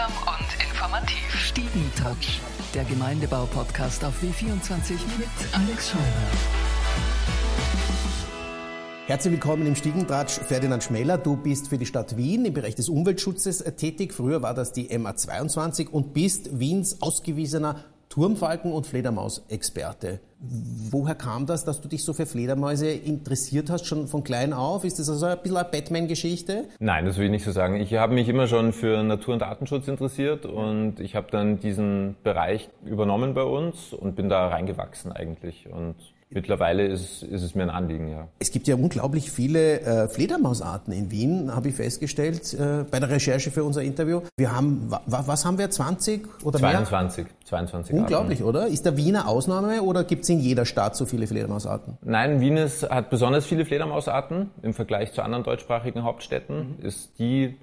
Unterhaltsam und informativ. Stiegentouch, der Gemeindebau-Podcast auf W24 mit Alex Scheuer. Herzlich willkommen im Stiegentratsch, Ferdinand Schmeller. Du bist für die Stadt Wien im Bereich des Umweltschutzes tätig. Früher war das die MA22 und bist Wiens ausgewiesener Turmfalken- und Fledermausexperte. Woher kam das, dass du dich so für Fledermäuse interessiert hast, schon von klein auf? Ist das also ein bisschen eine Batman-Geschichte? Nein, das will ich nicht so sagen. Ich habe mich immer schon für Natur- und Datenschutz interessiert und ich habe dann diesen Bereich übernommen bei uns und bin da reingewachsen eigentlich. Und Mittlerweile ist, ist es mir ein Anliegen, ja. Es gibt ja unglaublich viele äh, Fledermausarten in Wien, habe ich festgestellt, äh, bei der Recherche für unser Interview. Wir haben, wa, was haben wir, 20 oder 22, mehr? 22 Unglaublich, Arten. oder? Ist der Wiener Ausnahme oder gibt es in jeder Stadt so viele Fledermausarten? Nein, Wien ist, hat besonders viele Fledermausarten. Im Vergleich zu anderen deutschsprachigen Hauptstädten mhm. ist die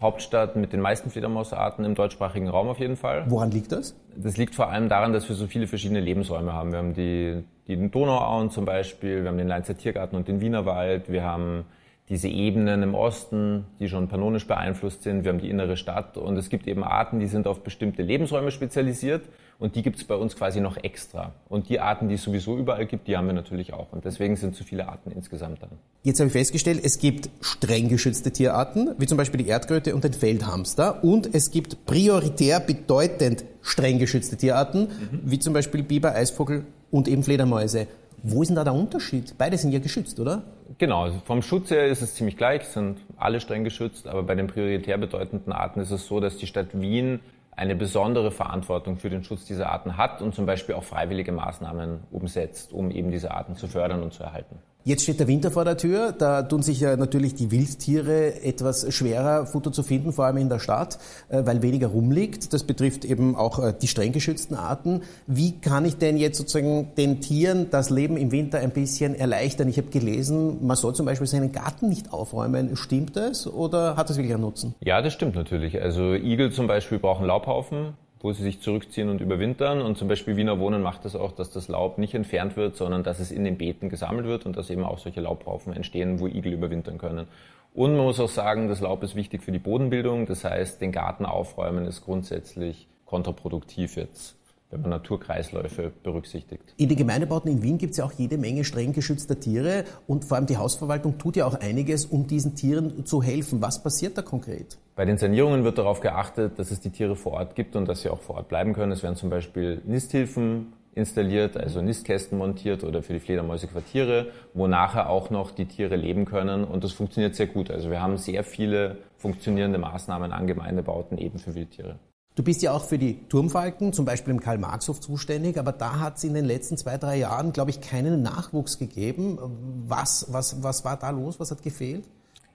Hauptstadt mit den meisten Fledermausarten im deutschsprachigen Raum auf jeden Fall. Woran liegt das? Das liegt vor allem daran, dass wir so viele verschiedene Lebensräume haben. Wir haben die, die Donauauen zum Beispiel, wir haben den Leinzer Tiergarten und den Wienerwald, wir haben diese Ebenen im Osten, die schon pannonisch beeinflusst sind, wir haben die innere Stadt und es gibt eben Arten, die sind auf bestimmte Lebensräume spezialisiert und die gibt es bei uns quasi noch extra. Und die Arten, die es sowieso überall gibt, die haben wir natürlich auch. Und deswegen sind zu viele Arten insgesamt dann. Jetzt habe ich festgestellt, es gibt streng geschützte Tierarten, wie zum Beispiel die Erdkröte und den Feldhamster. Und es gibt prioritär bedeutend streng geschützte Tierarten, mhm. wie zum Beispiel Biber, Eisvogel und eben Fledermäuse. Wo ist denn da der Unterschied? Beide sind ja geschützt, oder? Genau, also vom Schutz her ist es ziemlich gleich, sind alle streng geschützt, aber bei den prioritär bedeutenden Arten ist es so, dass die Stadt Wien eine besondere Verantwortung für den Schutz dieser Arten hat und zum Beispiel auch freiwillige Maßnahmen umsetzt, um eben diese Arten zu fördern und zu erhalten. Jetzt steht der Winter vor der Tür. Da tun sich ja natürlich die Wildtiere etwas schwerer, Futter zu finden, vor allem in der Stadt, äh, weil weniger rumliegt. Das betrifft eben auch äh, die streng geschützten Arten. Wie kann ich denn jetzt sozusagen den Tieren das Leben im Winter ein bisschen erleichtern? Ich habe gelesen, man soll zum Beispiel seinen Garten nicht aufräumen. Stimmt das oder hat das wirklich einen Nutzen? Ja, das stimmt natürlich. Also Igel zum Beispiel brauchen Laubhaufen wo sie sich zurückziehen und überwintern. Und zum Beispiel Wiener Wohnen macht das auch, dass das Laub nicht entfernt wird, sondern dass es in den Beeten gesammelt wird und dass eben auch solche Laubraufen entstehen, wo Igel überwintern können. Und man muss auch sagen, das Laub ist wichtig für die Bodenbildung. Das heißt, den Garten aufräumen ist grundsätzlich kontraproduktiv jetzt wenn man Naturkreisläufe berücksichtigt. In den Gemeindebauten in Wien gibt es ja auch jede Menge streng geschützter Tiere und vor allem die Hausverwaltung tut ja auch einiges, um diesen Tieren zu helfen. Was passiert da konkret? Bei den Sanierungen wird darauf geachtet, dass es die Tiere vor Ort gibt und dass sie auch vor Ort bleiben können. Es werden zum Beispiel Nisthilfen installiert, also Nistkästen montiert oder für die Fledermäuse Quartiere, wo nachher auch noch die Tiere leben können und das funktioniert sehr gut. Also wir haben sehr viele funktionierende Maßnahmen an Gemeindebauten eben für Wildtiere. Du bist ja auch für die Turmfalken, zum Beispiel im Karl-Marx-Hof zuständig, aber da hat es in den letzten zwei, drei Jahren, glaube ich, keinen Nachwuchs gegeben. Was, was, was war da los? Was hat gefehlt?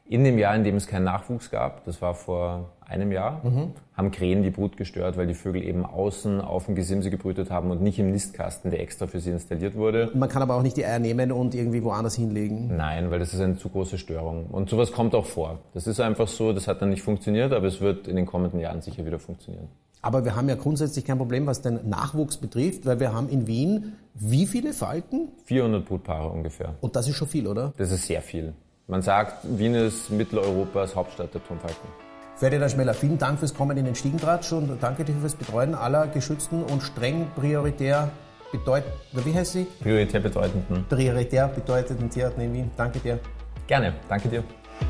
In dem Jahr, in dem es keinen Nachwuchs gab, das war vor einem Jahr, mhm. haben Krähen die Brut gestört, weil die Vögel eben außen auf dem Gesimse gebrütet haben und nicht im Nistkasten, der extra für sie installiert wurde. Man kann aber auch nicht die Eier nehmen und irgendwie woanders hinlegen. Nein, weil das ist eine zu große Störung. Und sowas kommt auch vor. Das ist einfach so, das hat dann nicht funktioniert, aber es wird in den kommenden Jahren sicher wieder funktionieren. Aber wir haben ja grundsätzlich kein Problem, was den Nachwuchs betrifft, weil wir haben in Wien wie viele Falken? 400 Brutpaare ungefähr. Und das ist schon viel, oder? Das ist sehr viel. Man sagt, Wien ist Mitteleuropas Hauptstadt der Turmfalken. Ferdinand Schmeller, vielen Dank fürs Kommen in den Stiegentratsch und danke dir fürs Betreuen aller geschützten und streng prioritär bedeutenden, wie heißt sie? Prioritär bedeutenden. Prioritär bedeutenden Tierarten in Wien. Danke dir. Gerne, danke dir.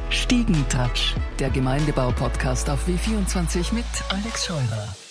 Stiegentratsch, der Gemeindebau-Podcast auf W24 mit Alex Scheurer.